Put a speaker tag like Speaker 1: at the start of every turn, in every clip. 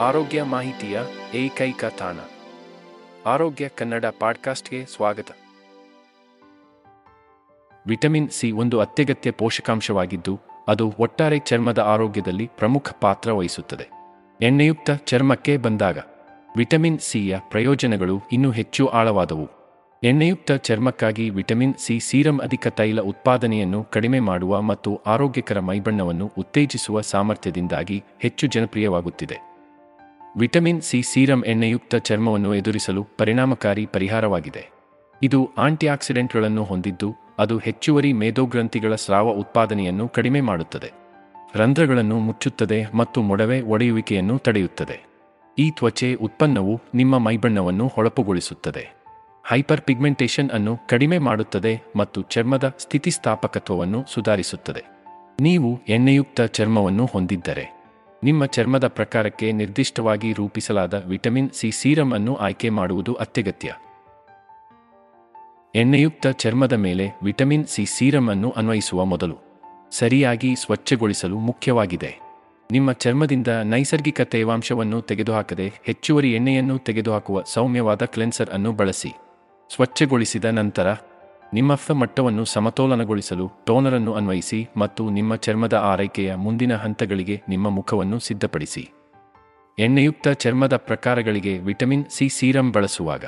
Speaker 1: ಆರೋಗ್ಯ ಮಾಹಿತಿಯ ಏಕೈಕ ತಾಣ. ಆರೋಗ್ಯ ಕನ್ನಡ ಪಾಡ್ಕಾಸ್ಟ್ಗೆ ಸ್ವಾಗತ. ವಿಟಮಿನ್ ಸಿ ಒಂದು ಅತ್ಯಗತ್ಯ ಪೋಷಕಾಂಶವಾಗಿದ್ದು, ಅದು ಒಟ್ಟಾರೆ ಚರ್ಮದ ಆರೋಗ್ಯದಲ್ಲಿ ಪ್ರಮುಖ ಪಾತ್ರ ವಹಿಸುತ್ತದೆ. ಎಣ್ಣೆಯುಕ್ತ ಚರ್ಮಕ್ಕೆ ಬಂದಾಗ, ವಿಟಮಿನ್ ಸಿಯ ಪ್ರಯೋಜನಗಳು ಇನ್ನೂ ಹೆಚ್ಚು ಆಳವಾದವು. ಎಣ್ಣೆಯುಕ್ತ ಚರ್ಮಕ್ಕಾಗಿ ವಿಟಮಿನ್ ಸಿ ಸೀರಮ್ ಅಧಿಕ ತೈಲ ಉತ್ಪಾದನೆಯನ್ನು ಕಡಿಮೆ ಮಾಡುವ ಮತ್ತು ಆರೋಗ್ಯಕರ ಮೈಬಣ್ಣವನ್ನು ಉತ್ತೇಜಿಸುವ ಸಾಮರ್ಥ್ಯದಿಂದಾಗಿ ಹೆಚ್ಚು ಜನಪ್ರಿಯವಾಗುತ್ತಿದೆ. ವಿಟಮಿನ್ ಸಿ ಸೀರಂ ಎಣ್ಣೆಯುಕ್ತ ಚರ್ಮವನ್ನು ಎದುರಿಸಲು ಪರಿಣಾಮಕಾರಿ ಪರಿಹಾರವಾಗಿದೆ. ಇದು ಆಂಟಿಆಕ್ಸಿಡೆಂಟ್ಗಳನ್ನು ಹೊಂದಿದ್ದು, ಅದು ಹೆಚ್ಚುವರಿ ಮೇಧೋಗ್ರಂಥಿಗಳ ಸ್ರಾವ ಉತ್ಪಾದನೆಯನ್ನು ಕಡಿಮೆ ಮಾಡುತ್ತದೆ. ರಂಧ್ರಗಳನ್ನು ಮುಚ್ಚುತ್ತದೆ ಮತ್ತು ಮೊಡವೆ ಒಡೆಯುವಿಕೆಯನ್ನು ತಡೆಯುತ್ತದೆ. ಈ ತ್ವಚೆ ಉತ್ಪನ್ನವು ನಿಮ್ಮ ಮೈಬಣ್ಣವನ್ನು ಹೊಳಪುಗೊಳಿಸುತ್ತದೆ. ಹೈಪರ್ ಪಿಗ್ಮೆಂಟೇಷನ್ ಅನ್ನು ಕಡಿಮೆ ಮಾಡುತ್ತದೆ ಮತ್ತು ಚರ್ಮದ ಸ್ಥಿತಿಸ್ಥಾಪಕತ್ವವನ್ನು ಸುಧಾರಿಸುತ್ತದೆ. ನೀವು ಎಣ್ಣೆಯುಕ್ತ ಚರ್ಮವನ್ನು ಹೊಂದಿದ್ದರೆ ನಿಮ್ಮ ಚರ್ಮದ ಪ್ರಕಾರಕ್ಕೆ ನಿರ್ದಿಷ್ಟವಾಗಿ ರೂಪಿಸಲಾದ ವಿಟಮಿನ್ ಸಿ ಸೀರಮ್ ಅನ್ನು ಆಯ್ಕೆ ಮಾಡುವುದು ಅತ್ಯಗತ್ಯ. ಎಣ್ಣೆಯುಕ್ತ ಚರ್ಮದ ಮೇಲೆ ವಿಟಮಿನ್ ಸಿ ಸೀರಮ್ ಅನ್ನು ಅನ್ವಯಿಸುವ ಮೊದಲು ಸರಿಯಾಗಿ ಸ್ವಚ್ಛಗೊಳಿಸಲು ಮುಖ್ಯವಾಗಿದೆ. ನಿಮ್ಮ ಚರ್ಮದಿಂದ ನೈಸರ್ಗಿಕ ತೇವಾಂಶವನ್ನು ತೆಗೆದುಹಾಕದೆ ಹೆಚ್ಚುವರಿ ಎಣ್ಣೆಯನ್ನು ತೆಗೆದುಹಾಕುವ ಸೌಮ್ಯವಾದ ಕ್ಲೆನ್ಸರ್ ಅನ್ನು ಬಳಸಿ. ಸ್ವಚ್ಛಗೊಳಿಸಿದ ನಂತರ ನಿಮ್ಮ ಫ ಮಟ್ಟವನ್ನು ಸಮತೋಲನಗೊಳಿಸಲು ಟೋನರ್ ಅನ್ನು ಅನ್ವಯಿಸಿ ಮತ್ತು ನಿಮ್ಮ ಚರ್ಮದ ಆರೈಕೆಯ ಮುಂದಿನ ಹಂತಗಳಿಗೆ ನಿಮ್ಮ ಮುಖವನ್ನು ಸಿದ್ಧಪಡಿಸಿ. ಎಣ್ಣೆಯುಕ್ತ ಚರ್ಮದ ಪ್ರಕಾರಗಳಿಗೆ ವಿಟಮಿನ್ ಸಿ ಸೀರಂ ಬಳಸುವಾಗ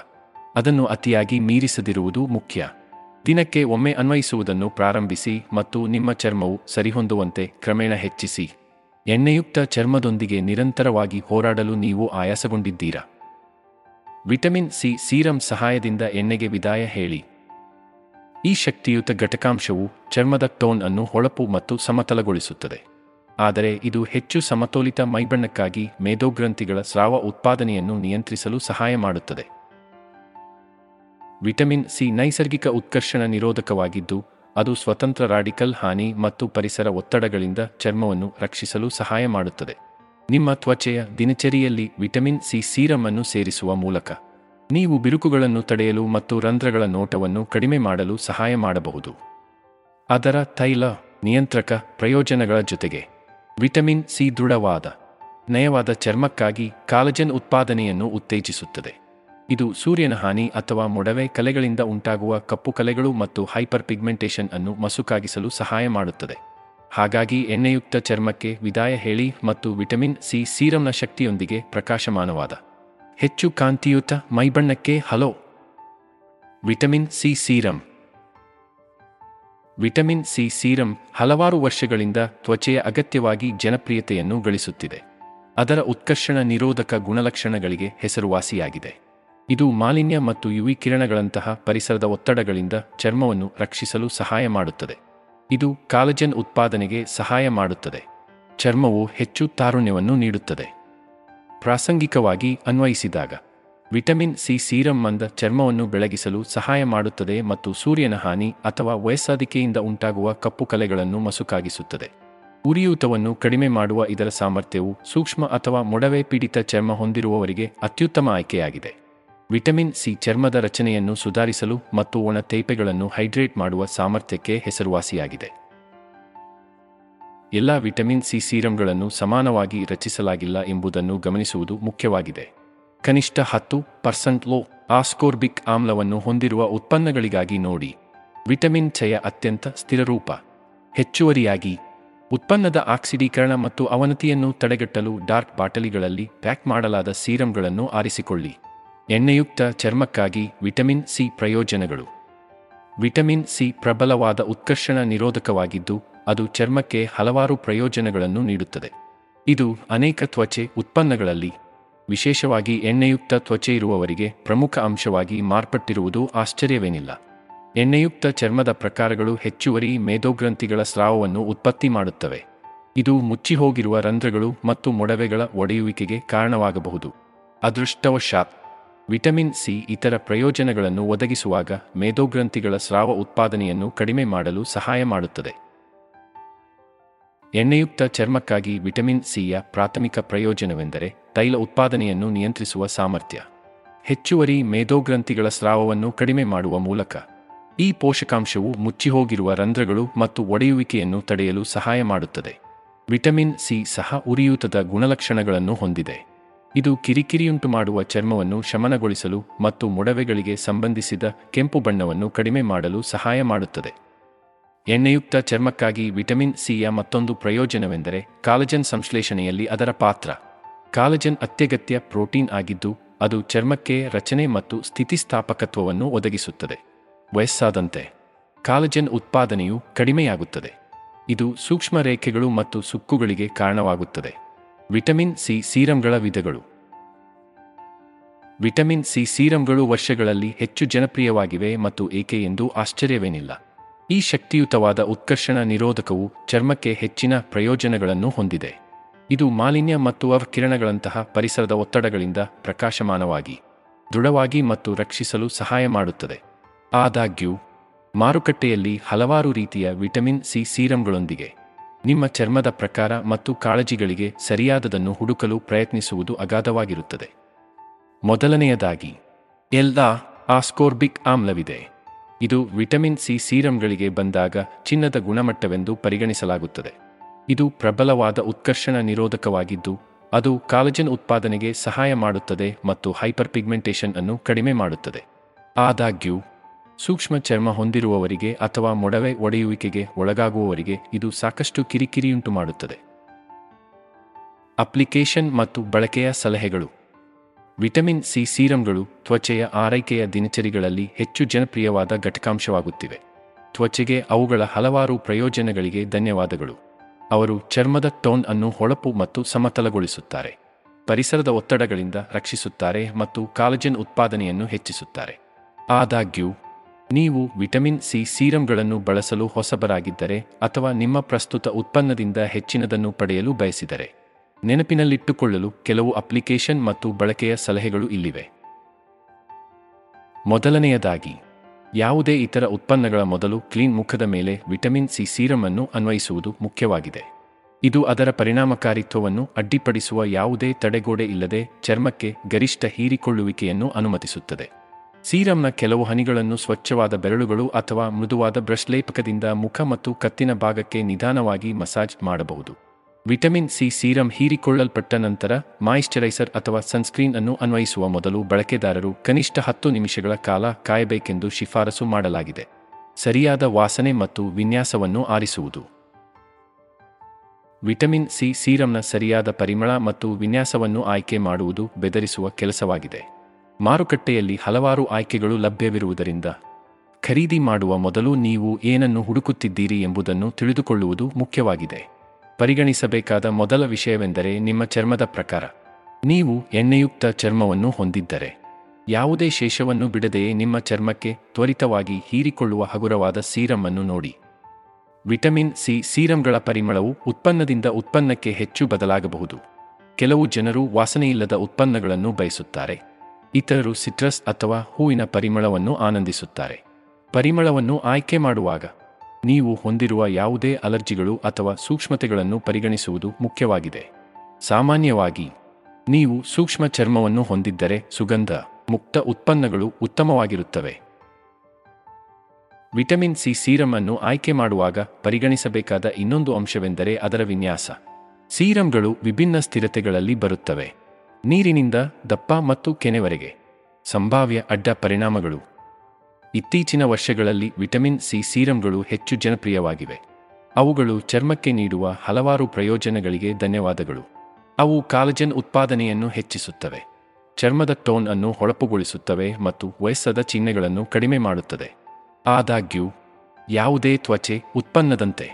Speaker 1: ಅದನ್ನು ಅತಿಯಾಗಿ ಮೀರಿಸದಿರುವುದು ಮುಖ್ಯ. ದಿನಕ್ಕೆ ಒಮ್ಮೆ ಅನ್ವಯಿಸುವುದನ್ನು ಪ್ರಾರಂಭಿಸಿ ಮತ್ತು ನಿಮ್ಮ ಚರ್ಮವು ಸರಿಹೊಂದುವಂತೆ ಕ್ರಮೇಣ ಹೆಚ್ಚಿಸಿ. ಎಣ್ಣೆಯುಕ್ತ ಚರ್ಮದೊಂದಿಗೆ ನಿರಂತರವಾಗಿ ಹೋರಾಡಲು ನೀವು ಆಯಾಸಗೊಂಡಿದ್ದೀರಾ? ವಿಟಮಿನ್ ಸಿ ಸೀರಂ ಸಹಾಯದಿಂದ ಎಣ್ಣೆಗೆ ವಿದಾಯ ಹೇಳಿ. ಈ ಶಕ್ತಿಯುತ ಘಟಕಾಂಶವು ಚರ್ಮದ ಟೋನ್ ಅನ್ನು ಹೊಳಪು ಮತ್ತು ಸಮತಲಗೊಳಿಸುತ್ತದೆ. ಆದರೆ ಇದು ಹೆಚ್ಚು ಸಮತೋಲಿತ ಮೈಬಣ್ಣಕ್ಕಾಗಿ ಮೇಧೋಗ್ರಂಥಿಗಳ ಸ್ರಾವ ಉತ್ಪಾದನೆಯನ್ನು ನಿಯಂತ್ರಿಸಲು ಸಹಾಯ ಮಾಡುತ್ತದೆ. ವಿಟಮಿನ್ ಸಿ ನೈಸರ್ಗಿಕ ಉತ್ಕರ್ಷಣ ನಿರೋಧಕವಾಗಿದ್ದು, ಅದು ಸ್ವತಂತ್ರ ರಾಡಿಕಲ್ ಹಾನಿ ಮತ್ತು ಪರಿಸರ ಒತ್ತಡಗಳಿಂದ ಚರ್ಮವನ್ನು ರಕ್ಷಿಸಲು ಸಹಾಯ ಮಾಡುತ್ತದೆ. ನಿಮ್ಮ ತ್ವಚೆಯ ದಿನಚರಿಯಲ್ಲಿ ವಿಟಮಿನ್ ಸಿ ಸೀರಮ್ ಅನ್ನು ಸೇರಿಸುವ ಮೂಲಕ. ನೀವು ಬಿರುಕುಗಳನ್ನು ತಡೆಯಲು ಮತ್ತು ರಂಧ್ರಗಳ ನೋಟವನ್ನು ಕಡಿಮೆ ಮಾಡಲು ಸಹಾಯ ಮಾಡಬಹುದು. ಅದರ ತೈಲ, ನಿಯಂತ್ರಕ, ಪ್ರಯೋಜನಗಳ ಜೊತೆಗೆ ವಿಟಮಿನ್ ಸಿ ದೃಢವಾದ, ನಯವಾದ ಚರ್ಮಕ್ಕಾಗಿ ಕಾಲಜನ್ ಉತ್ಪಾದನೆಯನ್ನು ಉತ್ತೇಜಿಸುತ್ತದೆ. ಇದು ಸೂರ್ಯನ ಹಾನಿ ಅಥವಾ ಮೊಡವೆ ಕಲೆಗಳಿಂದ ಉಂಟಾಗುವ ಕಪ್ಪು ಕಲೆಗಳು ಮತ್ತು ಹೈಪರ್ ಪಿಗ್ಮೆಂಟೇಷನ್ ಅನ್ನು ಮಸುಕಾಗಿಸಲು ಸಹಾಯ ಮಾಡುತ್ತದೆ. ಹಾಗಾಗಿ ಎಣ್ಣೆಯುಕ್ತ ಚರ್ಮಕ್ಕೆ ವಿದಾಯ ಹೇಳಿ ಮತ್ತು ವಿಟಮಿನ್ ಸಿ ಸೀರಂನ ಶಕ್ತಿಯೊಂದಿಗೆ ಪ್ರಕಾಶಮಾನವಾದ. ಹೆಚ್ಚು ಕಾಂತಿಯುತ ಮೈಬಣ್ಣಕ್ಕೆ hello. Vitamin C serum. Vitamin C serum ಹಲವಾರು ವರ್ಷಗಳಿಂದ ತ್ವಚೆಯ ಅಗತ್ಯವಾಗಿ ಜನಪ್ರಿಯತೆಯನ್ನು ಗಳಿಸುತ್ತಿದೆ. ಅದರ ಉತ್ಕರ್ಷಣ ನಿರೋಧಕ ಗುಣಲಕ್ಷಣಗಳಿಗೆ ಹೆಸರುವಾಸಿಯಾಗಿದೆ. ಇದು ಮಾಲಿನ್ಯ ಮತ್ತು ಯುವಿ ಕಿರಣಗಳಂತಹ ಪರಿಸರದ ಒತ್ತಡಗಳಿಂದ ಚರ್ಮವನ್ನು ರಕ್ಷಿಸಲು ಸಹಾಯ ಮಾಡುತ್ತದೆ. ಇದು ಕಾಲಜನ್ ಉತ್ಪಾದನೆಗೆ ಸಹಾಯ ಮಾಡುತ್ತದೆ. ಚರ್ಮವು ಹೆಚ್ಚು ತಾರುಣ್ಯವನ್ನು ನೀಡುತ್ತದೆ. ಪ್ರಾಸಂಗಿಕವಾಗಿ ಅನ್ವಯಿಸಿದಾಗ, ವಿಟಮಿನ್ ಸಿ ಸೀರಮ್ ಮಂದ ಚರ್ಮವನ್ನು ಬೆಳಗಿಸಲು ಸಹಾಯ ಮಾಡುತ್ತದೆ ಮತ್ತು ಸೂರ್ಯನ ಹಾನಿ ಅಥವಾ ವಯಸ್ಸಾದಿಕೆಯಿಂದ ಉಂಟಾಗುವ ಕಪ್ಪು ಕಲೆಗಳನ್ನು ಮಸುಕಾಗಿಸುತ್ತದೆ. ಉರಿಯೂತವನ್ನು ಕಡಿಮೆ ಮಾಡುವ ಇದರ ಸಾಮರ್ಥ್ಯವು ಸೂಕ್ಷ್ಮ ಅಥವಾ ಮೊಡವೆ ಪೀಡಿತ ಚರ್ಮ ಹೊಂದಿರುವವರಿಗೆ ಅತ್ಯುತ್ತಮ ಆಯ್ಕೆಯಾಗಿದೆ. ವಿಟಮಿನ್ ಸಿ ಚರ್ಮದ ರಚನೆಯನ್ನು ಸುಧಾರಿಸಲು ಮತ್ತು ಒಣ ತೇಪೆಗಳನ್ನು ಹೈಡ್ರೇಟ್ ಮಾಡುವ ಸಾಮರ್ಥ್ಯಕ್ಕೆ ಹೆಸರುವಾಸಿಯಾಗಿದೆ. ಎಲ್ಲ ವಿಟಮಿನ್ ಸಿ ಸೀರಂಗಳನ್ನು ಸಮಾನವಾಗಿ ರಚಿಸಲಾಗಿಲ್ಲ ಎಂಬುದನ್ನು ಗಮನಿಸುವುದು ಮುಖ್ಯವಾಗಿದೆ. ಕನಿಷ್ಠ ಹತ್ತು ಪರ್ಸೆಂಟ್ ಲೋ ಆಸ್ಕೋರ್ಬಿಕ್ ಆಮ್ಲವನ್ನು ಹೊಂದಿರುವ ಉತ್ಪನ್ನಗಳಿಗಾಗಿ ನೋಡಿ. ವಿಟಮಿನ್ ಚಯ ಅತ್ಯಂತ ಸ್ಥಿರರೂಪ ಹೆಚ್ಚುವರಿಯಾಗಿ, ಉತ್ಪನ್ನದ ಆಕ್ಸಿಡೀಕರಣ ಮತ್ತು ಅವನತಿಯನ್ನು ತಡೆಗಟ್ಟಲು ಡಾರ್ಕ್ ಬಾಟಲಿಗಳಲ್ಲಿ ಪ್ಯಾಕ್ ಮಾಡಲಾದ ಸೀರಂಗಳನ್ನು ಆರಿಸಿಕೊಳ್ಳಿ. ಎಣ್ಣೆಯುಕ್ತ ಚರ್ಮಕ್ಕಾಗಿ ವಿಟಮಿನ್ ಸಿ ಪ್ರಯೋಜನಗಳು. ವಿಟಮಿನ್ ಸಿ ಪ್ರಬಲವಾದ ಉತ್ಕರ್ಷಣ ನಿರೋಧಕವಾಗಿದ್ದು ಅದು ಚರ್ಮಕ್ಕೆ ಹಲವಾರು ಪ್ರಯೋಜನಗಳನ್ನು ನೀಡುತ್ತದೆ. ಇದು ಅನೇಕ ತ್ವಚೆ ಉತ್ಪನ್ನಗಳಲ್ಲಿ, ವಿಶೇಷವಾಗಿ ಎಣ್ಣೆಯುಕ್ತ ತ್ವಚೆ ಇರುವವರಿಗೆ ಪ್ರಮುಖ ಅಂಶವಾಗಿ ಮಾರ್ಪಟ್ಟಿರುವುದು ಆಶ್ಚರ್ಯವೇನಿಲ್ಲ. ಎಣ್ಣೆಯುಕ್ತ ಚರ್ಮದ ಪ್ರಕಾರಗಳು ಹೆಚ್ಚುವರಿ ಮೇಧೋಗ್ರಂಥಿಗಳ ಸ್ರಾವವನ್ನು ಉತ್ಪತ್ತಿ ಮಾಡುತ್ತವೆ. ಇದು ಮುಚ್ಚಿಹೋಗಿರುವ ರಂಧ್ರಗಳು ಮತ್ತು ಮೊಡವೆಗಳ ಒಡೆಯುವಿಕೆಗೆ ಕಾರಣವಾಗಬಹುದು. ಅದೃಷ್ಟವಶಾತ್, ವಿಟಮಿನ್ ಸಿ ಇತರ ಪ್ರಯೋಜನಗಳನ್ನು ಒದಗಿಸುವಾಗ ಮೇಧೋಗ್ರಂಥಿಗಳ ಸ್ರಾವ ಉತ್ಪಾದನೆಯನ್ನು ಕಡಿಮೆ ಮಾಡಲು ಸಹಾಯ ಮಾಡುತ್ತದೆ. ಎಣ್ಣೆಯುಕ್ತ ಚರ್ಮಕ್ಕಾಗಿ ವಿಟಮಿನ್ ಸಿಯ ಪ್ರಾಥಮಿಕ ಪ್ರಯೋಜನವೆಂದರೆ ತೈಲ ಉತ್ಪಾದನೆಯನ್ನು ನಿಯಂತ್ರಿಸುವ ಸಾಮರ್ಥ್ಯ. ಹೆಚ್ಚುವರಿ ಮೇಧೋಗ್ರಂಥಿಗಳ ಸ್ರಾವವನ್ನು ಕಡಿಮೆ ಮಾಡುವ ಮೂಲಕ. ಈ ಪೋಷಕಾಂಶವು ಮುಚ್ಚಿಹೋಗಿರುವ ರಂಧ್ರಗಳು ಮತ್ತು ಒಡೆಯುವಿಕೆಯನ್ನು ತಡೆಯಲು ಸಹಾಯ ಮಾಡುತ್ತದೆ. ವಿಟಮಿನ್ ಸಿ ಸಹ ಉರಿಯೂತದ ಗುಣಲಕ್ಷಣಗಳನ್ನು ಹೊಂದಿದೆ. ಇದು ಕಿರಿಕಿರಿಯುಂಟು ಮಾಡುವ ಚರ್ಮವನ್ನು ಶಮನಗೊಳಿಸಲು ಮತ್ತು ಮೊಡವೆಗಳಿಗೆ ಸಂಬಂಧಿಸಿದ ಕೆಂಪು ಬಣ್ಣವನ್ನು ಕಡಿಮೆ ಮಾಡಲು ಸಹಾಯ ಮಾಡುತ್ತದೆ. ಎಣ್ಣೆಯುಕ್ತ ಚರ್ಮಕ್ಕಾಗಿ ವಿಟಮಿನ್ ಸಿಯ ಮತ್ತೊಂದು ಪ್ರಯೋಜನವೆಂದರೆ ಕಾಲಜನ್ ಸಂಶ್ಲೇಷಣೆಯಲ್ಲಿ ಅದರ ಪಾತ್ರ. ಕಾಲಜನ್ ಅತ್ಯಗತ್ಯ ಪ್ರೋಟೀನ್ ಆಗಿದ್ದು, ಅದು ಚರ್ಮಕ್ಕೆ ರಚನೆ ಮತ್ತು ಸ್ಥಿತಿಸ್ಥಾಪಕತ್ವವನ್ನು ಒದಗಿಸುತ್ತದೆ. ವಯಸ್ಸಾದಂತೆ ಕಾಲಜನ್ ಉತ್ಪಾದನೆಯು ಕಡಿಮೆಯಾಗುತ್ತದೆ. ಇದು ಸೂಕ್ಷ್ಮ ರೇಖೆಗಳು ಮತ್ತು ಸುಕ್ಕುಗಳಿಗೆ ಕಾರಣವಾಗುತ್ತದೆ. ವಿಟಮಿನ್ ಸಿ ಸೀರಂಗಳ ವಿಧಗಳು. ವಿಟಮಿನ್ ಸಿ ಸೀರಂಗಳು ವರ್ಷಗಳಲ್ಲಿ ಹೆಚ್ಚು ಜನಪ್ರಿಯವಾಗಿವೆ ಮತ್ತು ಏಕೆ ಎಂದು ಆಶ್ಚರ್ಯವೇನಿಲ್ಲ. ಈ ಶಕ್ತಿಯುತವಾದ ಉತ್ಕರ್ಷಣ ನಿರೋಧಕವು ಚರ್ಮಕ್ಕೆ ಹೆಚ್ಚಿನ ಪ್ರಯೋಜನಗಳನ್ನು ಹೊಂದಿದೆ. ಇದು ಮಾಲಿನ್ಯ ಮತ್ತು ಅವಕಿರಣಗಳಂತಹ ಪರಿಸರದ ಒತ್ತಡಗಳಿಂದ ಪ್ರಕಾಶಮಾನವಾಗಿ, ದೃಢವಾಗಿ ಮತ್ತು ರಕ್ಷಿಸಲು ಸಹಾಯ ಮಾಡುತ್ತದೆ. ಆದಾಗ್ಯೂ, ಮಾರುಕಟ್ಟೆಯಲ್ಲಿ ಹಲವಾರು ರೀತಿಯ ವಿಟಮಿನ್ ಸಿ ಸೀರಂಗಳೊಂದಿಗೆ, ನಿಮ್ಮ ಚರ್ಮದ ಪ್ರಕಾರ ಮತ್ತು ಕಾಳಜಿಗಳಿಗೆ ಸರಿಯಾದದನ್ನು ಹುಡುಕಲು ಪ್ರಯತ್ನಿಸುವುದು ಅಗಾಧವಾಗಿರುತ್ತದೆ. ಮೊದಲನೆಯದಾಗಿ, ಎಲ್ಲ ಆಸ್ಕೋರ್ಬಿಕ್ ಆಮ್ಲವಿದೆ. ಇದು ವಿಟಮಿನ್ ಸಿ ಸೀರಂಗಳಿಗೆ ಬಂದಾಗ ಚಿನ್ನದ ಗುಣಮಟ್ಟವೆಂದು ಪರಿಗಣಿಸಲಾಗುತ್ತದೆ. ಇದು ಪ್ರಬಲವಾದ ಉತ್ಕರ್ಷಣ ನಿರೋಧಕವಾಗಿದ್ದು, ಅದು ಕಾಲಜನ್ ಉತ್ಪಾದನೆಗೆ ಸಹಾಯ ಮಾಡುತ್ತದೆ ಮತ್ತು ಹೈಪರ್ ಪಿಗ್ಮೆಂಟೇಷನ್ ಅನ್ನು ಕಡಿಮೆ ಮಾಡುತ್ತದೆ. ಆದಾಗ್ಯೂ, ಸೂಕ್ಷ್ಮ ಚರ್ಮ ಹೊಂದಿರುವವರಿಗೆ ಅಥವಾ ಮೊಡವೆ ಒಡೆಯುವಿಕೆಗೆ ಒಳಗಾಗುವವರಿಗೆ ಇದು ಸಾಕಷ್ಟು ಕಿರಿಕಿರಿಯುಂಟು ಮಾಡುತ್ತದೆ ಅಪ್ಲಿಕೇಶನ್ ಮತ್ತು ಬಳಕೆಯ ಸಲಹೆಗಳು. ವಿಟಮಿನ್ ಸಿ ಸೀರಂಗಳು ತ್ವಚೆಯ ಆರೈಕೆಯ ದಿನಚರಿಗಳಲ್ಲಿ ಹೆಚ್ಚು ಜನಪ್ರಿಯವಾದ ಘಟಕಾಂಶವಾಗುತ್ತಿವೆ. ತ್ವಚೆಗೆ ಅವುಗಳ ಹಲವಾರು ಪ್ರಯೋಜನಗಳಿಗೆ ಧನ್ಯವಾದಗಳು. ಅವರು ಚರ್ಮದ ಟೋನ್ ಅನ್ನು ಹೊಳಪು ಮತ್ತು ಸಮತಲಗೊಳಿಸುತ್ತಾರೆ. ಪರಿಸರದ ಒತ್ತಡಗಳಿಂದ ರಕ್ಷಿಸುತ್ತಾರೆ ಮತ್ತು ಕಾಲಜನ್ ಉತ್ಪಾದನೆಯನ್ನು ಹೆಚ್ಚಿಸುತ್ತಾರೆ. ಆದಾಗ್ಯೂ, ನೀವು ವಿಟಮಿನ್ ಸಿ ಸೀರಂಗಳನ್ನು ಬಳಸಲು ಹೊಸಬರಾಗಿದ್ದರೆ ಅಥವಾ ನಿಮ್ಮ ಪ್ರಸ್ತುತ ಉತ್ಪನ್ನದಿಂದ ಹೆಚ್ಚಿನದನ್ನು ಪಡೆಯಲು ಬಯಸಿದರೆ ನೆನಪಿನಲ್ಲಿಟ್ಟುಕೊಳ್ಳಲು ಕೆಲವು ಅಪ್ಲಿಕೇಶನ್ ಮತ್ತು ಬಳಕೆಯ ಸಲಹೆಗಳು ಇಲ್ಲಿವೆ. ಮೊದಲನೆಯದಾಗಿ, ಯಾವುದೇ ಇತರ ಉತ್ಪನ್ನಗಳ ಮೊದಲು ಕ್ಲೀನ್ ಮುಖದ ಮೇಲೆ ವಿಟಮಿನ್ ಸಿ ಸೀರಮ್ ಅನ್ನು ಅನ್ವಯಿಸುವುದು ಮುಖ್ಯವಾಗಿದೆ. ಇದು ಅದರ ಪರಿಣಾಮಕಾರಿತ್ವವನ್ನು ಅಡ್ಡಿಪಡಿಸುವ ಯಾವುದೇ ತಡೆಗೋಡೆ ಇಲ್ಲದೆ ಚರ್ಮಕ್ಕೆ ಗರಿಷ್ಠ ಹೀರಿಕೊಳ್ಳುವಿಕೆಯನ್ನು ಅನುಮತಿಸುತ್ತದೆ. ಸೀರಮ್ನ ಕೆಲವು ಹನಿಗಳನ್ನು ಸ್ವಚ್ಛವಾದ ಬೆರಳುಗಳು ಅಥವಾ ಮೃದುವಾದ ಬ್ರಷ್ ಲೇಪಕದಿಂದ ಮುಖ ಮತ್ತು ಕತ್ತಿನ ಭಾಗಕ್ಕೆ ನಿಧಾನವಾಗಿ ಮಸಾಜ್ ಮಾಡಬಹುದು. ವಿಟಮಿನ್ ಸಿ ಸೀರಂ ಹೀರಿಕೊಳ್ಳಲ್ಪಟ್ಟ ನಂತರ ಮಾಯಿಶ್ಚರೈಸರ್ ಅಥವಾ ಸನ್ಸ್ಕ್ರೀನ್ ಅನ್ನು ಅನ್ವಯಿಸುವ ಮೊದಲು ಬಳಕೆದಾರರು ಕನಿಷ್ಠ ಹತ್ತು ನಿಮಿಷಗಳ ಕಾಲ ಕಾಯಬೇಕೆಂದು ಶಿಫಾರಸು ಮಾಡಲಾಗಿದೆ. ಸರಿಯಾದ ವಾಸನೆ ಮತ್ತು ವಿನ್ಯಾಸವನ್ನು ಆರಿಸುವುದು. ವಿಟಮಿನ್ ಸಿ ಸೀರಂನ ಸರಿಯಾದ ಪರಿಮಳ ಮತ್ತು ವಿನ್ಯಾಸವನ್ನು ಆಯ್ಕೆ ಮಾಡುವುದು ಬೆದರಿಸುವ ಕೆಲಸವಾಗಿದೆ. ಮಾರುಕಟ್ಟೆಯಲ್ಲಿ ಹಲವಾರು ಆಯ್ಕೆಗಳು ಲಭ್ಯವಿರುವುದರಿಂದ ಖರೀದಿ ಮಾಡುವ ಮೊದಲು ನೀವು ಏನನ್ನು ಹುಡುಕುತ್ತಿದ್ದೀರಿ ಎಂಬುದನ್ನು ತಿಳಿದುಕೊಳ್ಳುವುದು ಮುಖ್ಯವಾಗಿದೆ. ಪರಿಗಣಿಸಬೇಕಾದ ಮೊದಲ ವಿಷಯವೆಂದರೆ ನಿಮ್ಮ ಚರ್ಮದ ಪ್ರಕಾರ. ನೀವು ಎಣ್ಣೆಯುಕ್ತ ಚರ್ಮವನ್ನು ಹೊಂದಿದ್ದರೆ. ಯಾವುದೇ ಶೇಷವನ್ನು ಬಿಡದೆಯೇ ನಿಮ್ಮ ಚರ್ಮಕ್ಕೆ ತ್ವರಿತವಾಗಿ ಹೀರಿಕೊಳ್ಳುವ ಹಗುರವಾದ ಸೀರಮ್ ಅನ್ನು ನೋಡಿ. ವಿಟಮಿನ್ ಸಿ ಸೀರಂಗಳ ಪರಿಮಳವು ಉತ್ಪನ್ನದಿಂದ ಉತ್ಪನ್ನಕ್ಕೆ ಹೆಚ್ಚು ಬದಲಾಗಬಹುದು. ಕೆಲವು ಜನರು ವಾಸನೆಯಿಲ್ಲದ ಉತ್ಪನ್ನಗಳನ್ನು ಬಯಸುತ್ತಾರೆ. ಇತರರು ಸಿಟ್ರಸ್ ಅಥವಾ ಹೂವಿನ ಪರಿಮಳವನ್ನು ಆನಂದಿಸುತ್ತಾರೆ. ಪರಿಮಳವನ್ನು ಆಯ್ಕೆ ಮಾಡುವಾಗ ನೀವು ಹೊಂದಿರುವ ಯಾವುದೇ ಅಲರ್ಜಿಗಳು ಅಥವಾ ಸೂಕ್ಷ್ಮತೆಗಳನ್ನು ಪರಿಗಣಿಸುವುದು ಮುಖ್ಯವಾಗಿದೆ. ಸಾಮಾನ್ಯವಾಗಿ, ನೀವು ಸೂಕ್ಷ್ಮ ಚರ್ಮವನ್ನು ಹೊಂದಿದ್ದರೆ ಸುಗಂಧ, ಮುಕ್ತ ಉತ್ಪನ್ನಗಳು ಉತ್ತಮವಾಗಿರುತ್ತವೆ. ವಿಟಮಿನ್ ಸಿ ಸೀರಮ್ ಅನ್ನು ಆಯ್ಕೆ ಮಾಡುವಾಗ ಪರಿಗಣಿಸಬೇಕಾದ ಇನ್ನೊಂದು ಅಂಶವೆಂದರೆ ಅದರ ವಿನ್ಯಾಸ. ಸೀರಂಗಳು ವಿಭಿನ್ನ ಸ್ಥಿರತೆಗಳಲ್ಲಿ ಬರುತ್ತವೆ. ನೀರಿನಿಂದ ದಪ್ಪ ಮತ್ತು ಕೆನೆವರೆಗೆ. ಸಂಭಾವ್ಯ ಅಡ್ಡ ಪರಿಣಾಮಗಳು. ಇತ್ತೀಚಿನ ವರ್ಷಗಳಲ್ಲಿ ವಿಟಮಿನ್ ಸಿ ಸೀರಂಗಳು ಹೆಚ್ಚು ಜನಪ್ರಿಯವಾಗಿವೆ. ಅವುಗಳು ಚರ್ಮಕ್ಕೆ ನೀಡುವ ಹಲವಾರು ಪ್ರಯೋಜನಗಳಿಗೆ ಧನ್ಯವಾದಗಳು. ಅವು ಕಾಲಜನ್ ಉತ್ಪಾದನೆಯನ್ನು ಹೆಚ್ಚಿಸುತ್ತವೆ. ಚರ್ಮದ ಟೋನ್ ಅನ್ನು ಹೊಳಪುಗೊಳಿಸುತ್ತವೆ ಮತ್ತು ವಯಸ್ಸದ ಚಿಹ್ನೆಗಳನ್ನು ಕಡಿಮೆ ಮಾಡುತ್ತದೆ. ಆದಾಗ್ಯೂ, ಯಾವುದೇ ತ್ವಚೆ ಉತ್ಪನ್ನದಂತೆ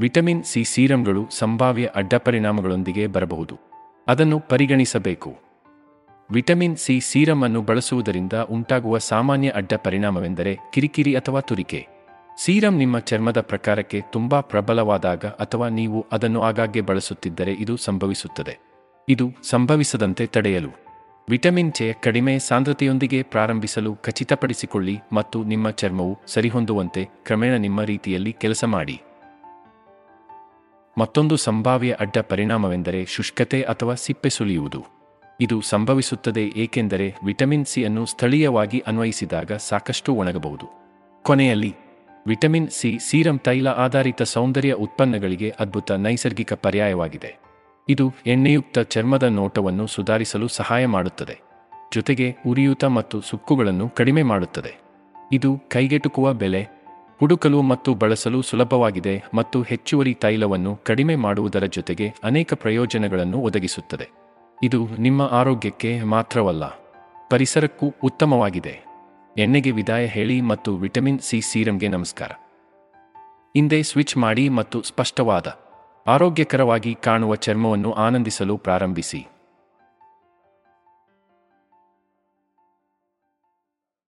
Speaker 1: ವಿಟಮಿನ್ ಸಿ ಸೀರಂಗಳು ಸಂಭಾವ್ಯ ಅಡ್ಡಪರಿಣಾಮಗಳೊಂದಿಗೆ ಬರಬಹುದು. ಅದನ್ನು ಪರಿಗಣಿಸಬೇಕು. ವಿಟಮಿನ್ ಸಿ ಸೀರಮ್ ಅನ್ನು ಬಳಸುವುದರಿಂದ ಉಂಟಾಗುವ ಸಾಮಾನ್ಯ ಅಡ್ಡ ಪರಿಣಾಮವೆಂದರೆ ಕಿರಿಕಿರಿ ಅಥವಾ ತುರಿಕೆ. ಸೀರಮ್ ನಿಮ್ಮ ಚರ್ಮದ ಪ್ರಕಾರಕ್ಕೆ ತುಂಬಾ ಪ್ರಬಲವಾದಾಗ ಅಥವಾ ನೀವು ಅದನ್ನು ಆಗಾಗ್ಗೆ ಬಳಸುತ್ತಿದ್ದರೆ ಇದು ಸಂಭವಿಸುತ್ತದೆ. ಇದು ಸಂಭವಿಸದಂತೆ ತಡೆಯಲು. ವಿಟಮಿನ್ ಚೆ ಕಡಿಮೆ ಸಾಂದ್ರತೆಯೊಂದಿಗೆ ಪ್ರಾರಂಭಿಸಲು ಖಚಿತಪಡಿಸಿಕೊಳ್ಳಿ ಮತ್ತು ನಿಮ್ಮ ಚರ್ಮವು ಸರಿಹೊಂದುವಂತೆ ಕ್ರಮೇಣ ನಿಮ್ಮ ರೀತಿಯಲ್ಲಿ ಕೆಲಸ ಮಾಡಿ. ಮತ್ತೊಂದು ಸಂಭಾವ್ಯ ಅಡ್ಡ ಪರಿಣಾಮವೆಂದರೆ ಶುಷ್ಕತೆ ಅಥವಾ ಸಿಪ್ಪೆ ಸುಲಿಯುವುದು. ಇದು ಸಂಭವಿಸುತ್ತದೆ ಏಕೆಂದರೆ ವಿಟಮಿನ್ ಸಿ ಅನ್ನು ಸ್ಥಳೀಯವಾಗಿ ಅನ್ವಯಿಸಿದಾಗ ಸಾಕಷ್ಟು ಒಣಗಬಹುದು. ಕೊನೆಯಲ್ಲಿ, ವಿಟಮಿನ್ ಸಿ ಸೀರಂ ತೈಲ ಆಧಾರಿತ ಸೌಂದರ್ಯ ಉತ್ಪನ್ನಗಳಿಗೆ ಅದ್ಭುತ ನೈಸರ್ಗಿಕ ಪರ್ಯಾಯವಾಗಿದೆ. ಇದು ಎಣ್ಣೆಯುಕ್ತ ಚರ್ಮದ ನೋಟವನ್ನು ಸುಧಾರಿಸಲು ಸಹಾಯ ಮಾಡುತ್ತದೆ. ಜೊತೆಗೆ ಉರಿಯೂತ ಮತ್ತು ಸುಕ್ಕುಗಳನ್ನು ಕಡಿಮೆ ಮಾಡುತ್ತದೆ. ಇದು ಕೈಗೆಟುಕುವ ಬೆಲೆ, ಹುಡುಕಲು ಮತ್ತು ಬಳಸಲು ಸುಲಭವಾಗಿದೆ ಮತ್ತು ಹೆಚ್ಚುವರಿ ತೈಲವನ್ನು ಕಡಿಮೆ ಮಾಡುವುದರ ಜೊತೆಗೆ ಅನೇಕ ಪ್ರಯೋಜನಗಳನ್ನು ಒದಗಿಸುತ್ತದೆ. ಇದು ನಿಮ್ಮ ಆರೋಗ್ಯಕ್ಕೆ ಮಾತ್ರವಲ್ಲ, ಪರಿಸರಕ್ಕೂ ಉತ್ತಮವಾಗಿದೆ. ಎಣ್ಣೆಗೆ ವಿದಾಯ ಹೇಳಿ ಮತ್ತು ವಿಟಮಿನ್ ಸಿ ಸೀರಂಗೆ ನಮಸ್ಕಾರ. ಹಿಂದೆ ಸ್ವಿಚ್ ಮಾಡಿ ಮತ್ತು ಸ್ಪಷ್ಟವಾದ, ಆರೋಗ್ಯಕರವಾಗಿ ಕಾಣುವ ಚರ್ಮವನ್ನು ಆನಂದಿಸಲು ಪ್ರಾರಂಭಿಸಿ.